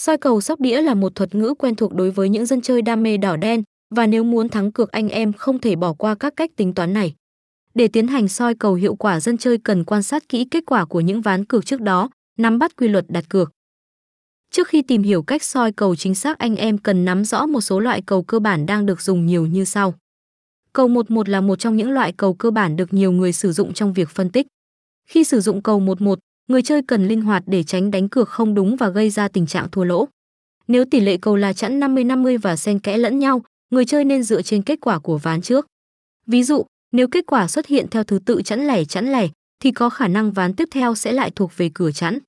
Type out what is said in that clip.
Soi cầu sóc đĩa là một thuật ngữ quen thuộc đối với những dân chơi đam mê đỏ đen và nếu muốn thắng cược anh em không thể bỏ qua các cách tính toán này. Để tiến hành soi cầu hiệu quả dân chơi cần quan sát kỹ kết quả của những ván cược trước đó, nắm bắt quy luật đặt cược. Trước khi tìm hiểu cách soi cầu chính xác anh em cần nắm rõ một số loại cầu cơ bản đang được dùng nhiều như sau. Cầu 11 là một trong những loại cầu cơ bản được nhiều người sử dụng trong việc phân tích. Khi sử dụng cầu 11, người chơi cần linh hoạt để tránh đánh cược không đúng và gây ra tình trạng thua lỗ. Nếu tỷ lệ cầu là chẵn 50-50 và xen kẽ lẫn nhau, người chơi nên dựa trên kết quả của ván trước. Ví dụ, nếu kết quả xuất hiện theo thứ tự chẵn lẻ chẵn lẻ thì có khả năng ván tiếp theo sẽ lại thuộc về cửa chẵn.